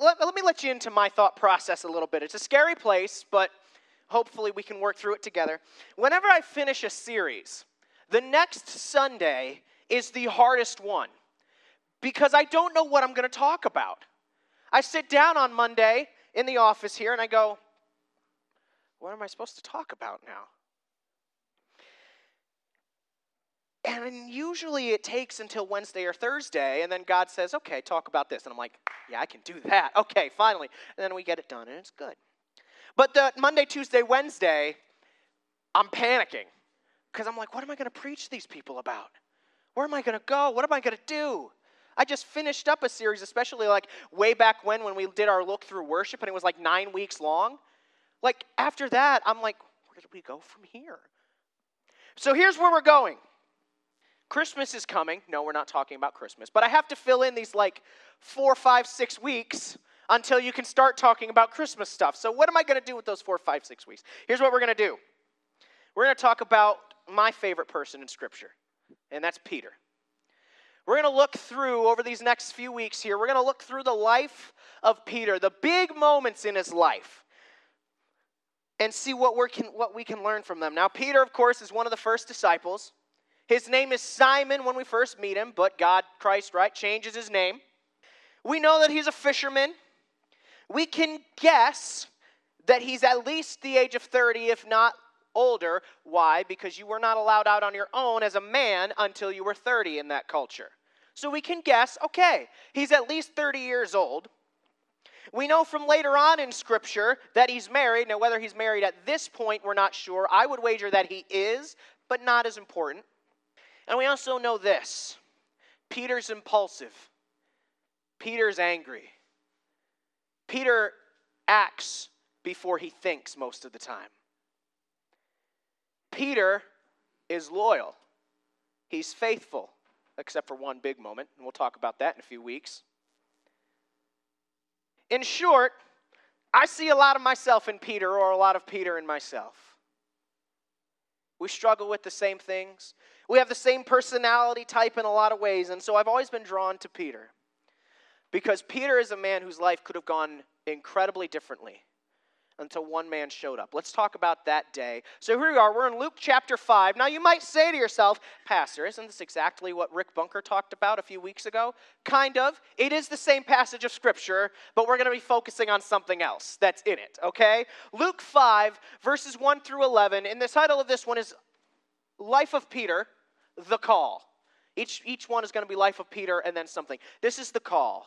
let, let me let you into my thought process a little bit. It's a scary place, but hopefully we can work through it together. Whenever I finish a series, the next Sunday is the hardest one because I don't know what I'm going to talk about. I sit down on Monday in the office here and I go, what am I supposed to talk about now? And usually it takes until Wednesday or Thursday, and then God says, okay, talk about this. And I'm like, yeah, I can do that. Okay, finally. And then we get it done, and it's good. But the Monday, Tuesday, Wednesday, I'm panicking because I'm like, what am I going to preach these people about? Where am I going to go? What am I going to do? I just finished up a series, especially like way back when, when we did our look through worship, and it was like nine weeks long. Like after that, I'm like, where do we go from here? So here's where we're going. Christmas is coming. No, we're not talking about Christmas. But I have to fill in these like four, five, six weeks until you can start talking about Christmas stuff. So, what am I going to do with those four, five, six weeks? Here's what we're going to do we're going to talk about my favorite person in Scripture, and that's Peter. We're going to look through over these next few weeks here, we're going to look through the life of Peter, the big moments in his life, and see what, we can, what we can learn from them. Now, Peter, of course, is one of the first disciples. His name is Simon when we first meet him, but God, Christ, right, changes his name. We know that he's a fisherman. We can guess that he's at least the age of 30, if not older. Why? Because you were not allowed out on your own as a man until you were 30 in that culture. So we can guess, okay, he's at least 30 years old. We know from later on in Scripture that he's married. Now, whether he's married at this point, we're not sure. I would wager that he is, but not as important. And we also know this Peter's impulsive, Peter's angry. Peter acts before he thinks most of the time. Peter is loyal, he's faithful, except for one big moment, and we'll talk about that in a few weeks. In short, I see a lot of myself in Peter, or a lot of Peter in myself. We struggle with the same things. We have the same personality type in a lot of ways, and so I've always been drawn to Peter. Because Peter is a man whose life could have gone incredibly differently until one man showed up. Let's talk about that day. So here we are. We're in Luke chapter 5. Now you might say to yourself, Pastor, isn't this exactly what Rick Bunker talked about a few weeks ago? Kind of. It is the same passage of Scripture, but we're going to be focusing on something else that's in it, okay? Luke 5, verses 1 through 11. And the title of this one is Life of Peter the call. Each, each one is going to be life of Peter and then something. This is the call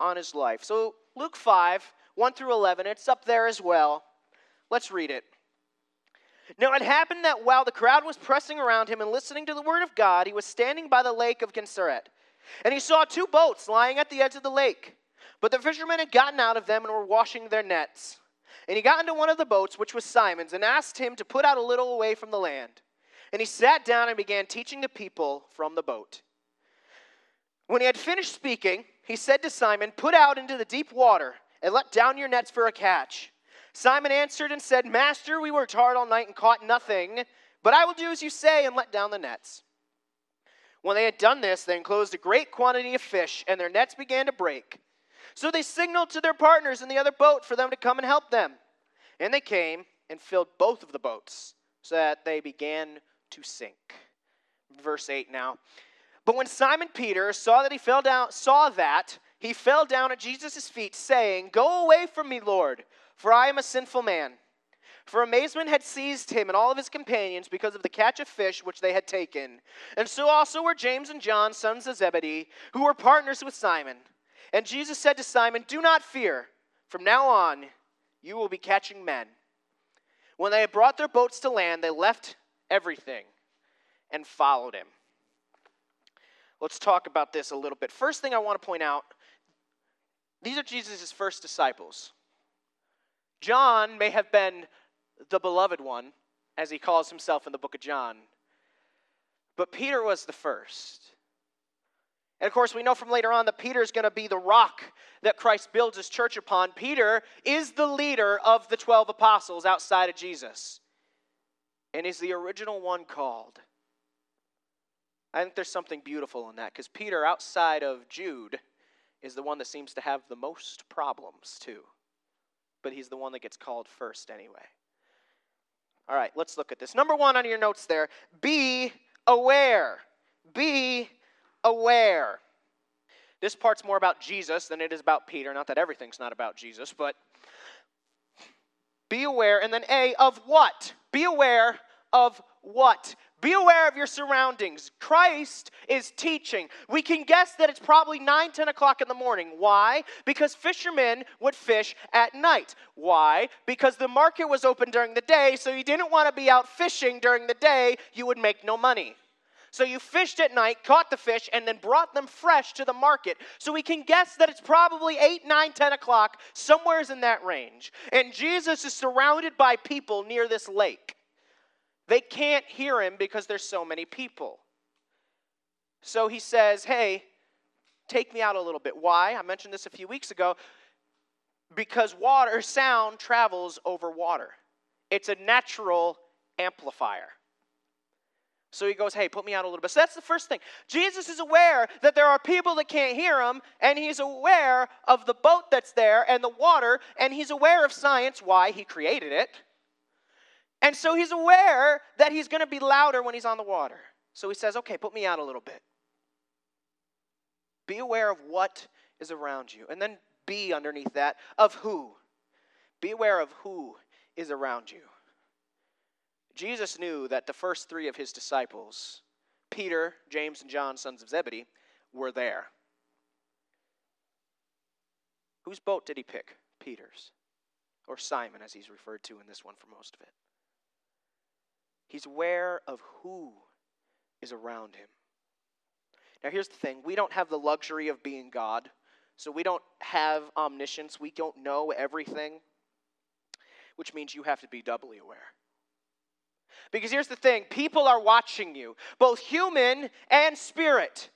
on his life. So, Luke 5, 1 through 11, it's up there as well. Let's read it. Now, it happened that while the crowd was pressing around him and listening to the word of God, he was standing by the lake of Gennesaret. And he saw two boats lying at the edge of the lake. But the fishermen had gotten out of them and were washing their nets. And he got into one of the boats, which was Simon's, and asked him to put out a little away from the land. And he sat down and began teaching the people from the boat. When he had finished speaking, he said to Simon, Put out into the deep water and let down your nets for a catch. Simon answered and said, Master, we worked hard all night and caught nothing, but I will do as you say and let down the nets. When they had done this, they enclosed a great quantity of fish, and their nets began to break. So they signaled to their partners in the other boat for them to come and help them. And they came and filled both of the boats, so that they began to sink. Verse 8 now. But when Simon Peter saw that he fell down, saw that, he fell down at Jesus' feet, saying, Go away from me, Lord, for I am a sinful man. For amazement had seized him and all of his companions because of the catch of fish which they had taken. And so also were James and John, sons of Zebedee, who were partners with Simon. And Jesus said to Simon, Do not fear. From now on, you will be catching men. When they had brought their boats to land, they left everything and followed him. Let's talk about this a little bit. First thing I want to point out these are Jesus' first disciples. John may have been the beloved one, as he calls himself in the book of John, but Peter was the first. And of course, we know from later on that Peter is going to be the rock that Christ builds his church upon. Peter is the leader of the 12 apostles outside of Jesus and is the original one called. I think there's something beautiful in that because Peter, outside of Jude, is the one that seems to have the most problems, too. But he's the one that gets called first anyway. All right, let's look at this. Number one on your notes there be aware. Be aware. This part's more about Jesus than it is about Peter. Not that everything's not about Jesus, but be aware. And then A, of what? Be aware of what? Be aware of your surroundings. Christ is teaching. We can guess that it's probably 9, 10 o'clock in the morning. Why? Because fishermen would fish at night. Why? Because the market was open during the day, so you didn't want to be out fishing during the day. You would make no money. So you fished at night, caught the fish, and then brought them fresh to the market. So we can guess that it's probably 8, 9, 10 o'clock, somewheres in that range. And Jesus is surrounded by people near this lake. They can't hear him because there's so many people. So he says, Hey, take me out a little bit. Why? I mentioned this a few weeks ago. Because water, sound travels over water, it's a natural amplifier. So he goes, Hey, put me out a little bit. So that's the first thing. Jesus is aware that there are people that can't hear him, and he's aware of the boat that's there and the water, and he's aware of science, why he created it. And so he's aware that he's going to be louder when he's on the water. So he says, okay, put me out a little bit. Be aware of what is around you. And then be underneath that of who. Be aware of who is around you. Jesus knew that the first three of his disciples, Peter, James, and John, sons of Zebedee, were there. Whose boat did he pick? Peter's. Or Simon, as he's referred to in this one for most of it. He's aware of who is around him. Now, here's the thing we don't have the luxury of being God, so we don't have omniscience. We don't know everything, which means you have to be doubly aware. Because here's the thing people are watching you, both human and spirit.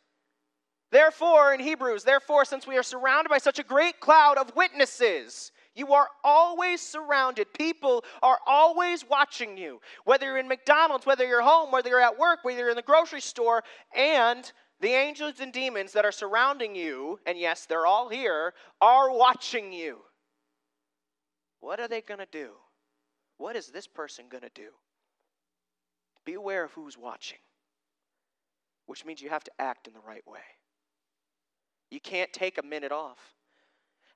Therefore, in Hebrews, therefore, since we are surrounded by such a great cloud of witnesses, you are always surrounded. People are always watching you. Whether you're in McDonald's, whether you're home, whether you're at work, whether you're in the grocery store, and the angels and demons that are surrounding you, and yes, they're all here, are watching you. What are they going to do? What is this person going to do? Be aware of who's watching, which means you have to act in the right way. You can't take a minute off.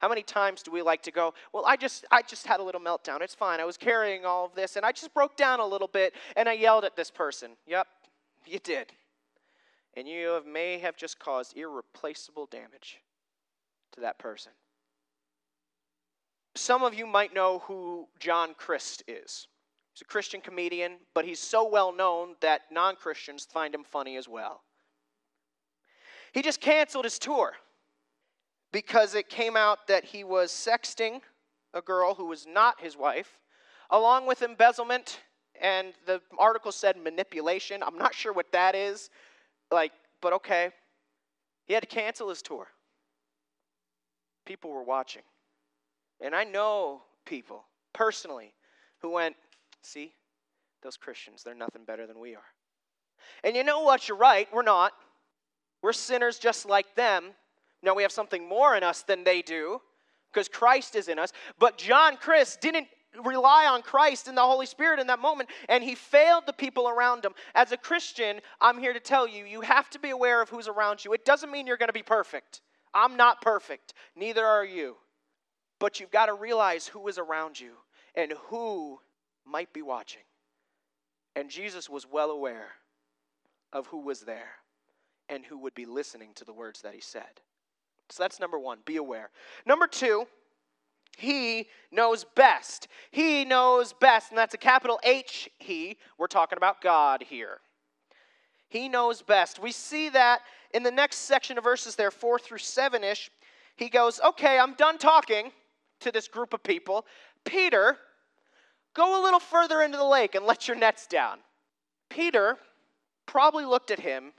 How many times do we like to go, well, I just I just had a little meltdown. It's fine. I was carrying all of this and I just broke down a little bit and I yelled at this person. Yep, you did. And you have, may have just caused irreplaceable damage to that person. Some of you might know who John Crist is. He's a Christian comedian, but he's so well known that non Christians find him funny as well. He just canceled his tour because it came out that he was sexting a girl who was not his wife, along with embezzlement, and the article said manipulation. I'm not sure what that is, like, but okay. He had to cancel his tour. People were watching. And I know people personally who went, see, those Christians, they're nothing better than we are. And you know what? You're right, we're not. We're sinners just like them. Now we have something more in us than they do because Christ is in us. But John Crist didn't rely on Christ and the Holy Spirit in that moment, and he failed the people around him. As a Christian, I'm here to tell you, you have to be aware of who's around you. It doesn't mean you're going to be perfect. I'm not perfect, neither are you. But you've got to realize who is around you and who might be watching. And Jesus was well aware of who was there and who would be listening to the words that he said. So that's number one, be aware. Number two, he knows best. He knows best, and that's a capital H, he. We're talking about God here. He knows best. We see that in the next section of verses there, four through seven ish. He goes, Okay, I'm done talking to this group of people. Peter, go a little further into the lake and let your nets down. Peter probably looked at him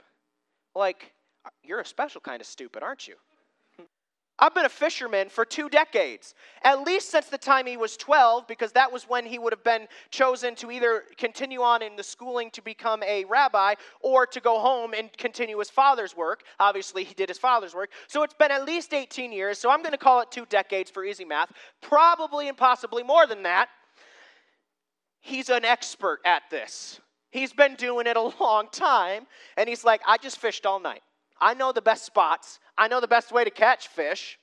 like, You're a special kind of stupid, aren't you? I've been a fisherman for two decades, at least since the time he was 12, because that was when he would have been chosen to either continue on in the schooling to become a rabbi or to go home and continue his father's work. Obviously, he did his father's work. So it's been at least 18 years, so I'm going to call it two decades for easy math, probably and possibly more than that. He's an expert at this. He's been doing it a long time, and he's like, I just fished all night. I know the best spots. I know the best way to catch fish.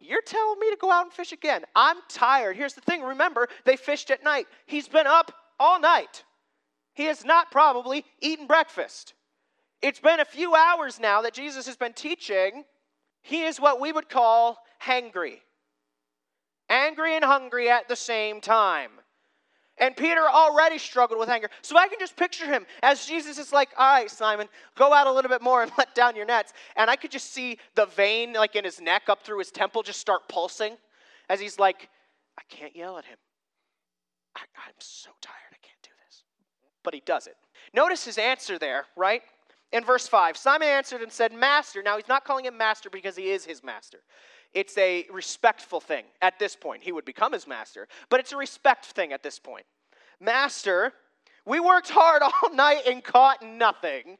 You're telling me to go out and fish again. I'm tired. Here's the thing remember, they fished at night. He's been up all night. He has not probably eaten breakfast. It's been a few hours now that Jesus has been teaching. He is what we would call hangry, angry and hungry at the same time. And Peter already struggled with anger. So I can just picture him as Jesus is like, All right, Simon, go out a little bit more and let down your nets. And I could just see the vein, like in his neck up through his temple, just start pulsing as he's like, I can't yell at him. I, I'm so tired, I can't do this. But he does it. Notice his answer there, right? In verse 5, Simon answered and said, Master. Now he's not calling him master because he is his master. It's a respectful thing at this point. He would become his master, but it's a respect thing at this point. Master, we worked hard all night and caught nothing,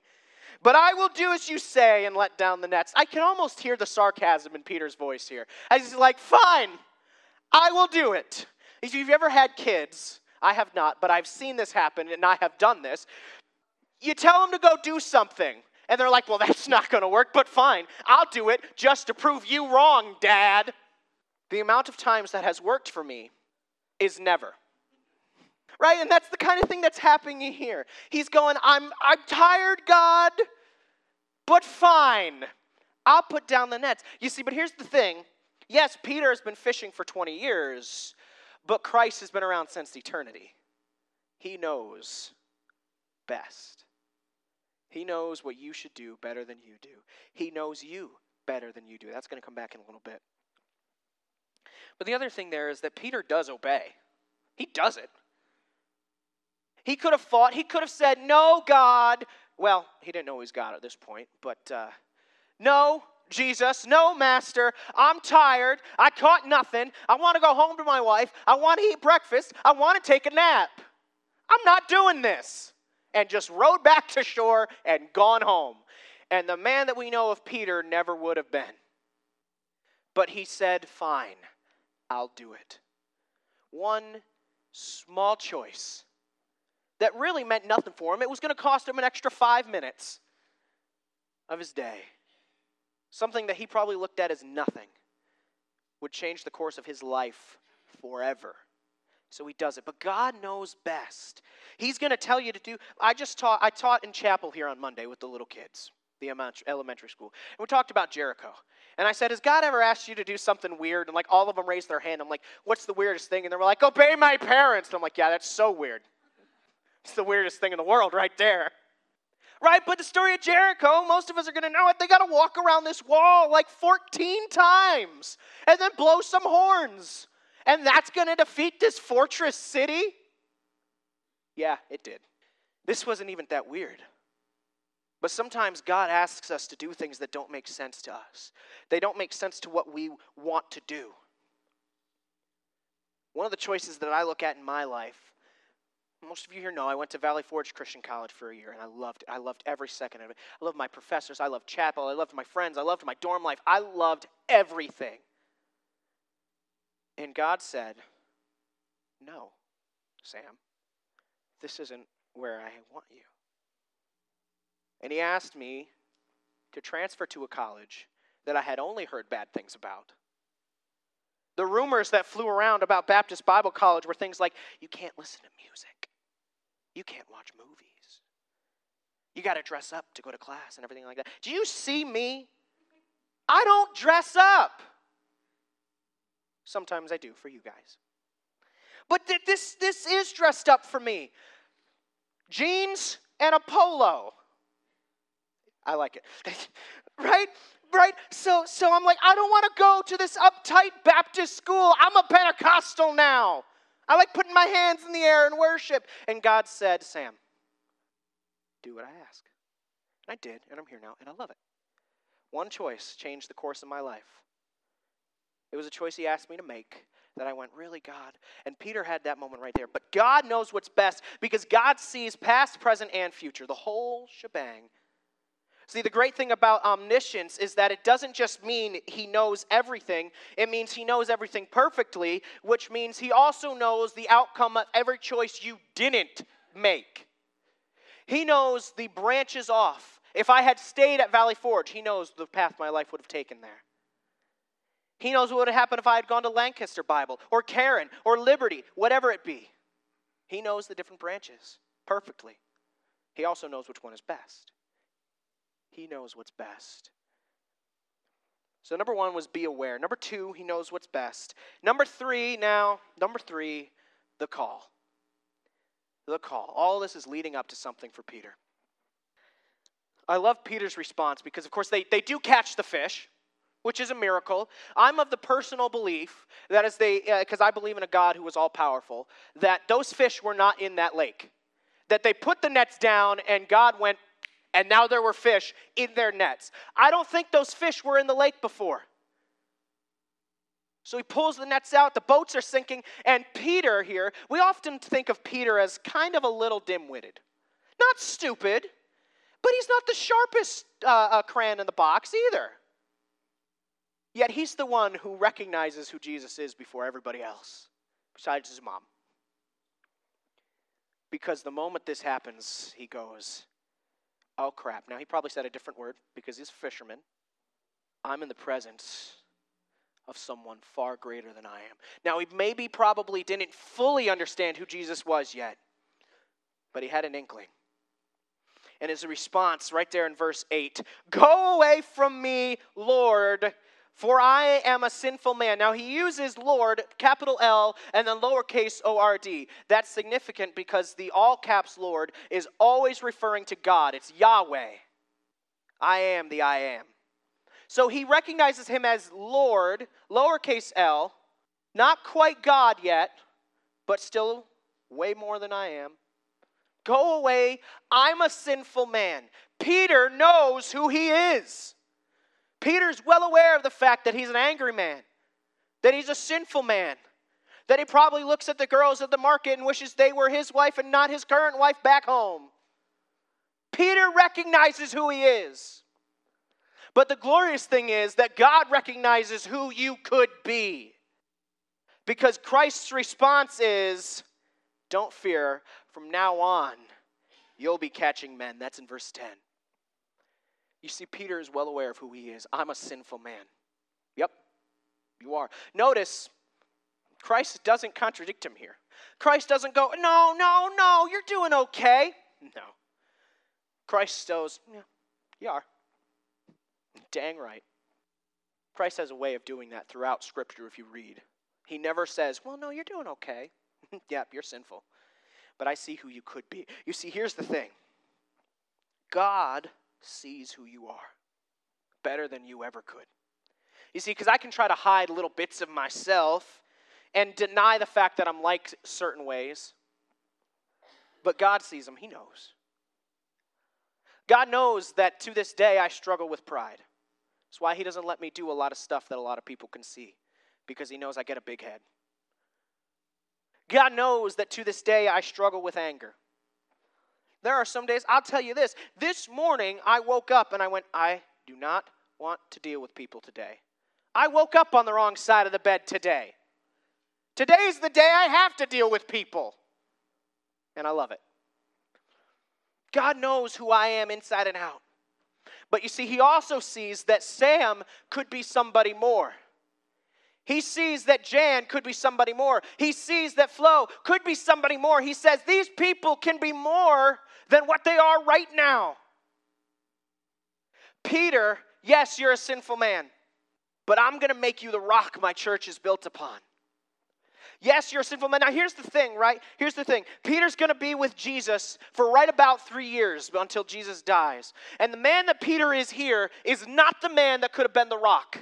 but I will do as you say and let down the nets. I can almost hear the sarcasm in Peter's voice here. As he's like, Fine, I will do it. If you've ever had kids, I have not, but I've seen this happen and I have done this. You tell them to go do something. And they're like, well, that's not going to work, but fine. I'll do it just to prove you wrong, Dad. The amount of times that has worked for me is never. Right? And that's the kind of thing that's happening here. He's going, I'm, I'm tired, God, but fine. I'll put down the nets. You see, but here's the thing. Yes, Peter has been fishing for 20 years, but Christ has been around since eternity. He knows best. He knows what you should do better than you do. He knows you better than you do. That's going to come back in a little bit. But the other thing there is that Peter does obey. He does it. He could have fought, he could have said, No, God. Well, he didn't know he was God at this point, but uh, no, Jesus, no, Master, I'm tired. I caught nothing. I want to go home to my wife. I want to eat breakfast. I want to take a nap. I'm not doing this and just rowed back to shore and gone home. And the man that we know of Peter never would have been. But he said, Fine, I'll do it. One small choice that really meant nothing for him. It was going to cost him an extra five minutes of his day. Something that he probably looked at as nothing would change the course of his life forever. So he does it. But God knows best. He's going to tell you to do. I just taught. I taught in chapel here on Monday with the little kids, the elementary school, and we talked about Jericho. And I said, "Has God ever asked you to do something weird?" And like all of them raised their hand. I'm like, "What's the weirdest thing?" And they were like, "Obey my parents." And I'm like, "Yeah, that's so weird. It's the weirdest thing in the world, right there." Right, but the story of Jericho, most of us are going to know it. They got to walk around this wall like 14 times and then blow some horns. And that's going to defeat this fortress city? Yeah, it did. This wasn't even that weird. But sometimes God asks us to do things that don't make sense to us, they don't make sense to what we want to do. One of the choices that I look at in my life, most of you here know, I went to Valley Forge Christian College for a year and I loved it. I loved every second of it. I loved my professors. I loved chapel. I loved my friends. I loved my dorm life. I loved everything. And God said, No, Sam, this isn't where I want you. And He asked me to transfer to a college that I had only heard bad things about. The rumors that flew around about Baptist Bible College were things like you can't listen to music, you can't watch movies, you got to dress up to go to class and everything like that. Do you see me? I don't dress up. Sometimes I do for you guys. But th- this, this is dressed up for me jeans and a polo. I like it. right? Right? So, so I'm like, I don't want to go to this uptight Baptist school. I'm a Pentecostal now. I like putting my hands in the air and worship. And God said, Sam, do what I ask. And I did, and I'm here now, and I love it. One choice changed the course of my life. It was a choice he asked me to make that I went, Really, God? And Peter had that moment right there. But God knows what's best because God sees past, present, and future, the whole shebang. See, the great thing about omniscience is that it doesn't just mean he knows everything, it means he knows everything perfectly, which means he also knows the outcome of every choice you didn't make. He knows the branches off. If I had stayed at Valley Forge, he knows the path my life would have taken there. He knows what would have happened if I had gone to Lancaster Bible or Cairn or Liberty, whatever it be. He knows the different branches perfectly. He also knows which one is best. He knows what's best. So, number one was be aware. Number two, he knows what's best. Number three, now, number three, the call. The call. All this is leading up to something for Peter. I love Peter's response because, of course, they, they do catch the fish which is a miracle. I'm of the personal belief that as they, because uh, I believe in a God who was all powerful, that those fish were not in that lake. That they put the nets down and God went, and now there were fish in their nets. I don't think those fish were in the lake before. So he pulls the nets out, the boats are sinking, and Peter here, we often think of Peter as kind of a little dim witted. Not stupid, but he's not the sharpest uh, uh, crayon in the box either. Yet he's the one who recognizes who Jesus is before everybody else, besides his mom. Because the moment this happens, he goes, Oh crap. Now he probably said a different word because he's a fisherman. I'm in the presence of someone far greater than I am. Now he maybe probably didn't fully understand who Jesus was yet, but he had an inkling. And his response, right there in verse 8 Go away from me, Lord, for I am a sinful man. Now he uses Lord, capital L, and then lowercase O R D. That's significant because the all caps Lord is always referring to God. It's Yahweh. I am the I am. So he recognizes him as Lord, lowercase l, not quite God yet, but still way more than I am. Go away. I'm a sinful man. Peter knows who he is. Peter's well aware of the fact that he's an angry man, that he's a sinful man, that he probably looks at the girls at the market and wishes they were his wife and not his current wife back home. Peter recognizes who he is. But the glorious thing is that God recognizes who you could be. Because Christ's response is don't fear, from now on, you'll be catching men. That's in verse 10. You see, Peter is well aware of who he is. I'm a sinful man. Yep, you are. Notice, Christ doesn't contradict him here. Christ doesn't go, no, no, no, you're doing okay. No. Christ goes, yeah, you are. Dang right. Christ has a way of doing that throughout Scripture if you read. He never says, well, no, you're doing okay. yep, you're sinful. But I see who you could be. You see, here's the thing God sees who you are better than you ever could. You see, because I can try to hide little bits of myself and deny the fact that I'm like certain ways, but God sees them, He knows. God knows that to this day I struggle with pride. That's why He doesn't let me do a lot of stuff that a lot of people can see, because He knows I get a big head. God knows that to this day I struggle with anger. There are some days, I'll tell you this. This morning, I woke up and I went, I do not want to deal with people today. I woke up on the wrong side of the bed today. Today is the day I have to deal with people. And I love it. God knows who I am inside and out. But you see, He also sees that Sam could be somebody more. He sees that Jan could be somebody more. He sees that Flo could be somebody more. He says, These people can be more than what they are right now. Peter, yes, you're a sinful man, but I'm going to make you the rock my church is built upon. Yes, you're a sinful man. Now, here's the thing, right? Here's the thing. Peter's going to be with Jesus for right about three years until Jesus dies. And the man that Peter is here is not the man that could have been the rock.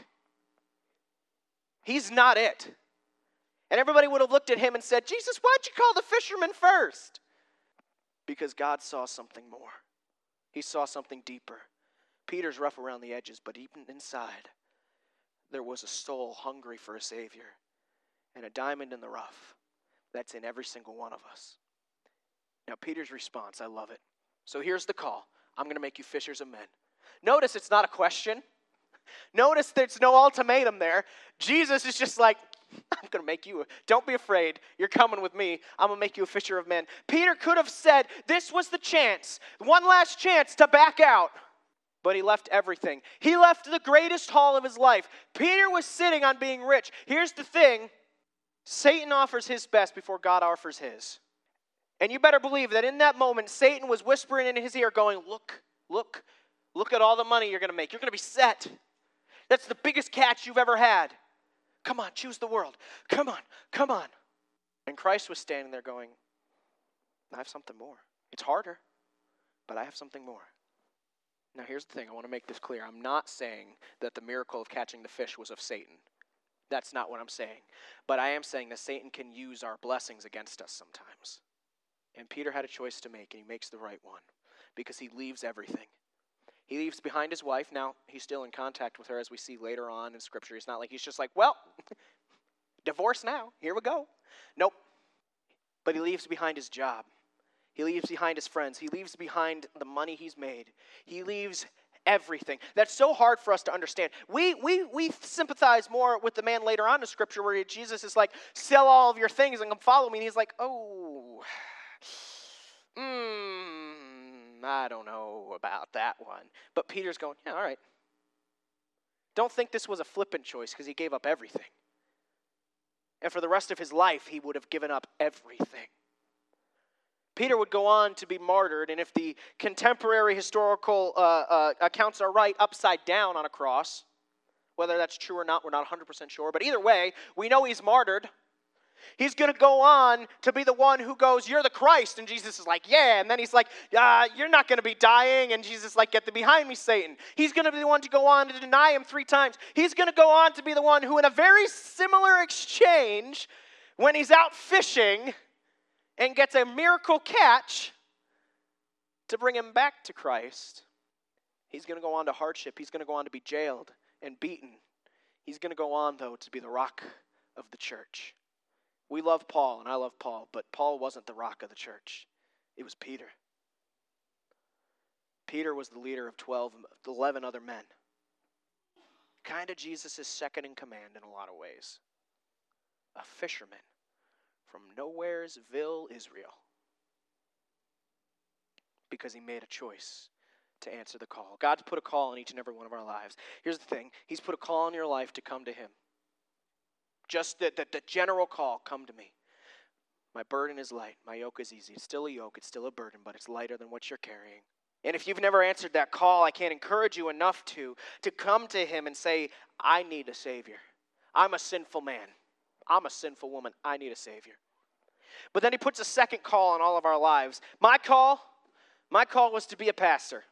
He's not it. And everybody would have looked at him and said, Jesus, why'd you call the fisherman first? Because God saw something more. He saw something deeper. Peter's rough around the edges, but even inside, there was a soul hungry for a Savior and a diamond in the rough that's in every single one of us. Now, Peter's response, I love it. So here's the call I'm going to make you fishers of men. Notice it's not a question. Notice there's no ultimatum there. Jesus is just like, I'm going to make you, don't be afraid. You're coming with me. I'm going to make you a fisher of men. Peter could have said, This was the chance, one last chance to back out. But he left everything. He left the greatest haul of his life. Peter was sitting on being rich. Here's the thing Satan offers his best before God offers his. And you better believe that in that moment, Satan was whispering in his ear, going, Look, look, look at all the money you're going to make. You're going to be set. That's the biggest catch you've ever had. Come on, choose the world. Come on, come on. And Christ was standing there going, I have something more. It's harder, but I have something more. Now, here's the thing I want to make this clear. I'm not saying that the miracle of catching the fish was of Satan. That's not what I'm saying. But I am saying that Satan can use our blessings against us sometimes. And Peter had a choice to make, and he makes the right one because he leaves everything. He leaves behind his wife. Now, he's still in contact with her, as we see later on in Scripture. It's not like he's just like, well, divorce now. Here we go. Nope. But he leaves behind his job. He leaves behind his friends. He leaves behind the money he's made. He leaves everything. That's so hard for us to understand. We, we, we sympathize more with the man later on in Scripture where Jesus is like, sell all of your things and come follow me. And he's like, oh, hmm, I don't know about that one. But Peter's going, yeah, all right. Don't think this was a flippant choice because he gave up everything. And for the rest of his life, he would have given up everything. Peter would go on to be martyred, and if the contemporary historical uh, uh, accounts are right, upside down on a cross. Whether that's true or not, we're not 100% sure. But either way, we know he's martyred. He's going to go on to be the one who goes, You're the Christ. And Jesus is like, Yeah. And then he's like, uh, You're not going to be dying. And Jesus is like, Get the behind me, Satan. He's going to be the one to go on to deny him three times. He's going to go on to be the one who, in a very similar exchange, when he's out fishing, and gets a miracle catch to bring him back to Christ, he's going to go on to hardship. He's going to go on to be jailed and beaten. He's going to go on, though, to be the rock of the church. We love Paul, and I love Paul, but Paul wasn't the rock of the church, it was Peter. Peter was the leader of 12, 11 other men. Kind of Jesus' second in command in a lot of ways. A fisherman from Nowheresville, Israel, because he made a choice to answer the call. God's put a call on each and every one of our lives. Here's the thing He's put a call on your life to come to Him. Just the, the, the general call come to me. My burden is light, my yoke is easy. It's still a yoke, it's still a burden, but it's lighter than what you're carrying. And if you've never answered that call, I can't encourage you enough to to come to him and say, "I need a savior. I'm a sinful man. I'm a sinful woman. I need a Savior. But then he puts a second call on all of our lives. My call, my call was to be a pastor.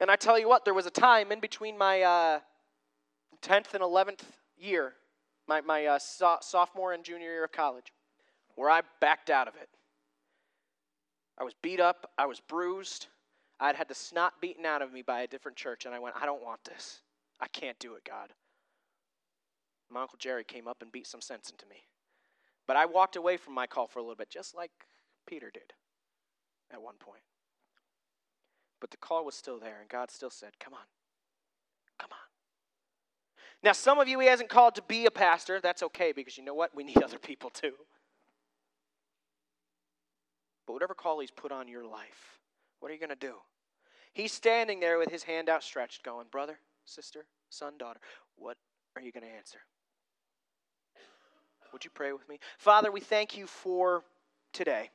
And I tell you what, there was a time in between my uh, 10th and 11th year, my, my uh, so- sophomore and junior year of college, where I backed out of it. I was beat up, I was bruised, I'd had the snot beaten out of me by a different church, and I went, I don't want this. I can't do it, God my Uncle Jerry came up and beat some sense into me. But I walked away from my call for a little bit, just like Peter did at one point. But the call was still there, and God still said, Come on. Now, some of you, He hasn't called to be a pastor. That's okay because you know what? We need other people too. But whatever call He's put on your life, what are you going to do? He's standing there with His hand outstretched, going, Brother, sister, son, daughter, what are you going to answer? Would you pray with me? Father, we thank you for today.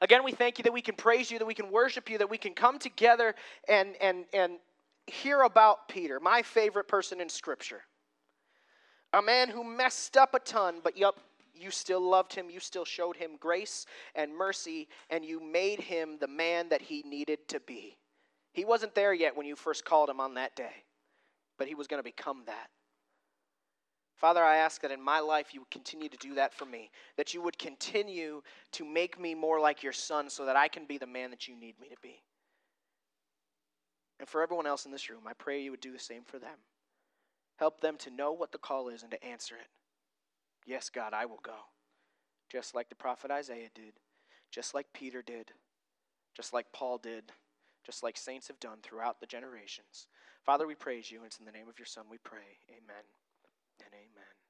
Again, we thank you that we can praise you, that we can worship you, that we can come together and, and, and hear about Peter, my favorite person in Scripture. A man who messed up a ton, but yep, you still loved him, you still showed him grace and mercy, and you made him the man that he needed to be. He wasn't there yet when you first called him on that day, but he was going to become that. Father, I ask that in my life you would continue to do that for me, that you would continue to make me more like your son so that I can be the man that you need me to be. And for everyone else in this room, I pray you would do the same for them. Help them to know what the call is and to answer it. Yes, God, I will go. Just like the prophet Isaiah did, just like Peter did, just like Paul did, just like saints have done throughout the generations. Father, we praise you, and it's in the name of your Son we pray. Amen and amen.